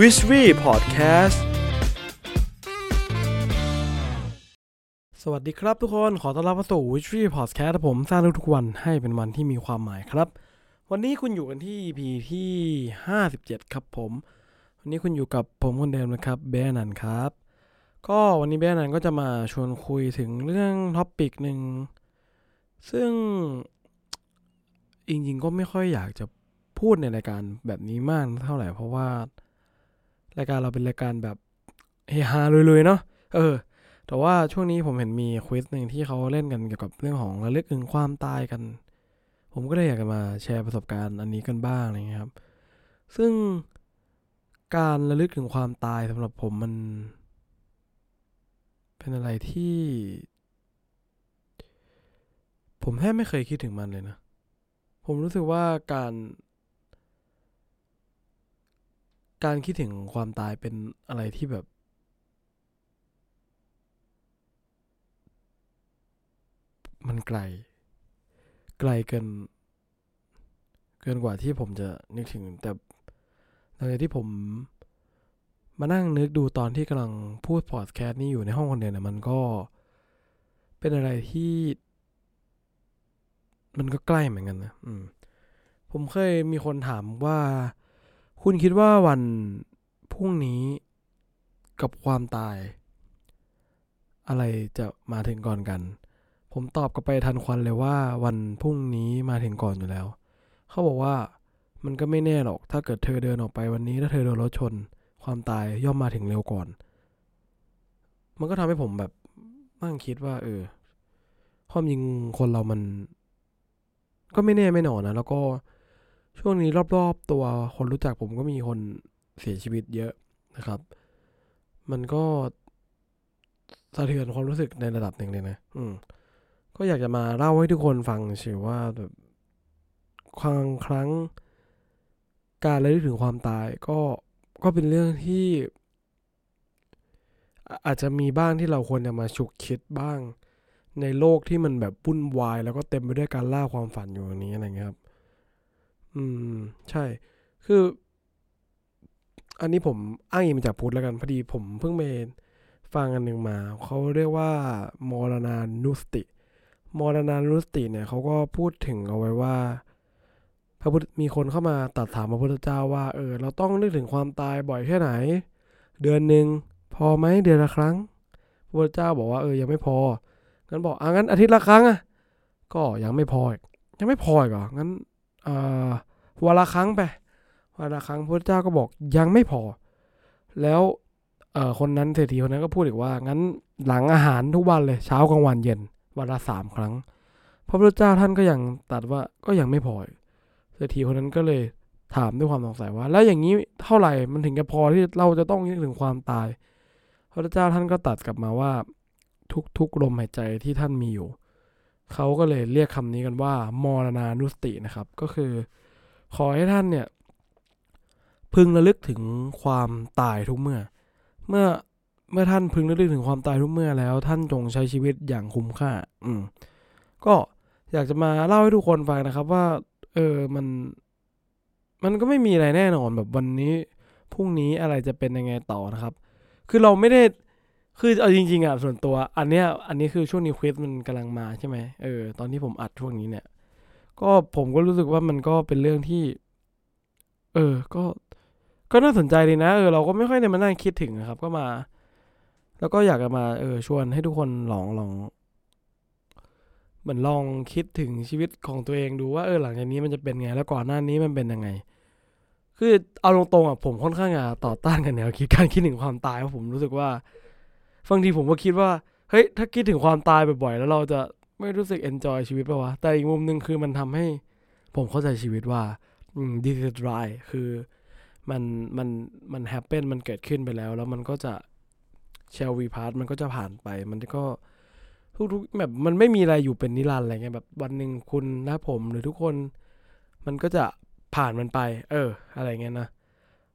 w i s h w e Podcast สวัสดีครับทุกคน ขอต้อนรับเข้าสู่ w i s h w e Podcast ผมสร้างทุกวันให้เป็นวันที่มีความหมายครับ วันนี้คุณอยู่กันที่ EP ที่ 57 ครับผม วันนี้คุณอยู่กับผมคนเดิมนะครับเบนนันครับ ก็วันนี้เบนนันก็จะมาชวนคุยถึงเรื่องท็อปิกหนึ่ง ซึ่งจริงๆก็ไม่ค่อยอยากจะพูดในรายการแบบนี้มากเท่าไหร่เพราะว่า รายการเราเป็นรายการแบบเฮฮาเลยๆเนาะเออ แต่ว่าช่วงนี้ผมเห็นมีควิสหนึ่งที่เขาเล่นกันเกี่ยวกับเรื่องของระลึกถึงความตายกัน ผมก็เลยอยากจะมาแชร์ประสบการณ์อันนี้กันบ้างอะไรเงี้ยครับ ซึ่งการระลึกถึงความตายสำหรับผมมัน เป็นอะไรที่ ผมแทบไม่เคยคิดถึงมันเลยนะ ผมรู้สึกว่าการ การคิดถึงความตายเป็นอะไรที่แบบ มันไกล ไกลเกิน เกินกว่าที่ผมจะนึกถึง แต่หลังจากที่ผมมานั่งนึกดูตอนที่กำลังพูดพอดแคสต์นี้อยู่ในห้องคนเดียวเนี่ยมันก็เป็นอะไรที่ มันก็ใกล้เหมือนกันนะ อืม ผมเคยมีคนถามว่า คุณคิดว่าวันพรุ่งนี้กับความตาย อะไรจะมาถึงก่อนกัน ผมตอบกลับไปทันควันเลยว่าวันพรุ่งนี้มาถึงก่อนอยู่แล้ว เขาบอกว่ามันก็ไม่แน่หรอก ถ้าเกิดเธอเดินออกไปวันนี้ถ้าเธอโดนรถชน ความตายย่อมมาถึงเร็วก่อน มันก็ทำให้ผมแบบนั่งคิดว่า เออความจริงคนเรามัน ก็ไม่แน่ไม่นอนนะแล้วก็ ช่วงนี้รอบๆตัวคนรู้จักผมก็มีคนเสียชีวิตเยอะนะครับ มันก็สะเทือนความรู้สึกในระดับหนึ่งเลยนะ อืม ก็อยากจะมาเล่าให้ทุกคนฟังเฉยว่าแบบครั้งครั้ง การระลึกถึงความตายก็ก็เป็นเรื่องที่ อาจจะมีบ้างที่เราควรจะมาฉุกคิดบ้าง ในโลกที่มันแบบวุ่นวาย แล้วก็เต็มไปด้วยการล่าความฝันอยู่อย่างนี้อะไรเงี้ยครับ อืม ใช่ คือ อันนี้ผมอ้างอิงมาจากพุทธแล้วกัน พอดีผมเพิ่งไปฟังอันหนึ่งมา เขาเรียกว่ามรณานุสติ มรณานุสติเนี่ยเขาก็พูดถึงเอาไว้ว่า พระพุทธมีคนเข้ามาตัดถามพระพุทธเจ้าว่า เออ เราต้องนึกถึงความตายบ่อยแค่ไหน เดือนหนึ่งพอไหมเดือนละครั้ง พระพุทธเจ้าบอกว่าเออยังไม่พองั้นบอกอะงั้นอาทิตย์ละครั้งอะก็ยังไม่พออีกยังไม่พออีกเหรองั้น วันละครั้งไปวันละครั้งพระเจ้าก็บอกยังไม่พอ แล้วคนนั้นเศรษฐีคนนั้นก็พูดอีกว่า งั้นหลังอาหารทุกวันเลยเช้ากลางวันเย็นวันละสามครั้ง พระพุทธเจ้าท่านก็ยังตัดว่าก็ยังไม่พอเศรษฐีคนนั้นก็เลยถามด้วยความสงสัยว่า แล้วอย่างนี้เท่าไหร่มันถึงจะพอที่เราจะต้องนึกถึงความตาย พระพุทธเจ้าท่านก็ตัดกลับมาว่าทุกๆลมหายใจที่ท่านมีอยู่ เขาก็เลยเรียกคำนี้กันว่า มรณานุสตินะครับ ก็คือ ขอให้ท่านเนี่ย พึงระลึกถึงความตายทุกเมื่อ เมื่อเมื่อท่านพึงระลึกถึงความตายทุกเมื่อแล้ว ท่านจงใช้ชีวิตอย่างคุ้มค่า อืม ก็อยากจะมาเล่าให้ทุกคนฟังนะครับ ว่า เออมัน มันก็ไม่มีอะไรแน่นอนแบบวันนี้พรุ่งนี้อะไรจะเป็นยังไงต่อนะครับ คือเราไม่ได้ คือเอาจริงๆอะส่วนตัว อันเนี้ยอันนี้คือช่วงนี้ควิสมันกำลังมาใช่ไหมเออตอนที่ผมอัดช่วงนี้เนี่ย ก็ผมก็รู้สึกว่ามันก็เป็นเรื่องที่ เออ ก็ก็น่าสนใจดีนะเออเราก็ไม่ค่อยได้มานั่งคิดถึงนะครับ ก็มา แล้วก็อยากจะมาเออชวนให้ทุกคนลองลองเหมือนลองคิดถึงชีวิตของตัวเองดูว่าเออหลังจากนี้มันจะเป็นไง แล้วก่อนหน้านี้มันเป็นยังไง คือเอาตรงๆอะผมค่อนข้างจะต่อต้านกันแนวคิดการคิดถึงความตายเพราะผมรู้สึกว่า บางทีผมก็คิดว่า เฮ้ย ถ้าคิดถึงความตายบ่อยๆ แล้วเราจะไม่รู้สึกเอนจอยชีวิตป่าวะ แต่อีกมุมหนึ่งคือมันทำให้ผมเข้าใจชีวิตว่าอืม this is right คือมันมันมันแฮปเปนมันเกิดขึ้นไปแล้ว แล้วมันก็จะเชลวีพาร์ตมันก็จะผ่านไป มันก็ทุกๆแบบมันไม่มีอะไรอยู่เป็นนิรันดร์อะไรเงี้ยแบบวันหนึ่งคุณและผมหรือทุกคน มันก็จะผ่านมันไป เออ อะไรเงี้ยนะ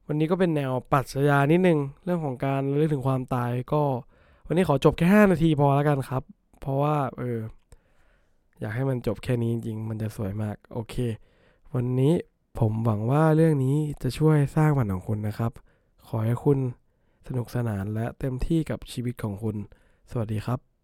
วันนี้ก็เป็นแนวปรัชญานิดนึง เรื่องของการเรื่องถึงความตายก็ วันนี้ขอจบแค่ห้านาทีพอแล้วกันครับ เพราะว่า เออ อยากให้มันจบแค่นี้จริง มันจะสวยมาก โอเค วันนี้ผมหวังว่าเรื่องนี้จะช่วยสร้างวันของคุณนะครับ ขอให้คุณสนุกสนานและเต็มที่กับชีวิตของคุณ สวัสดีครับ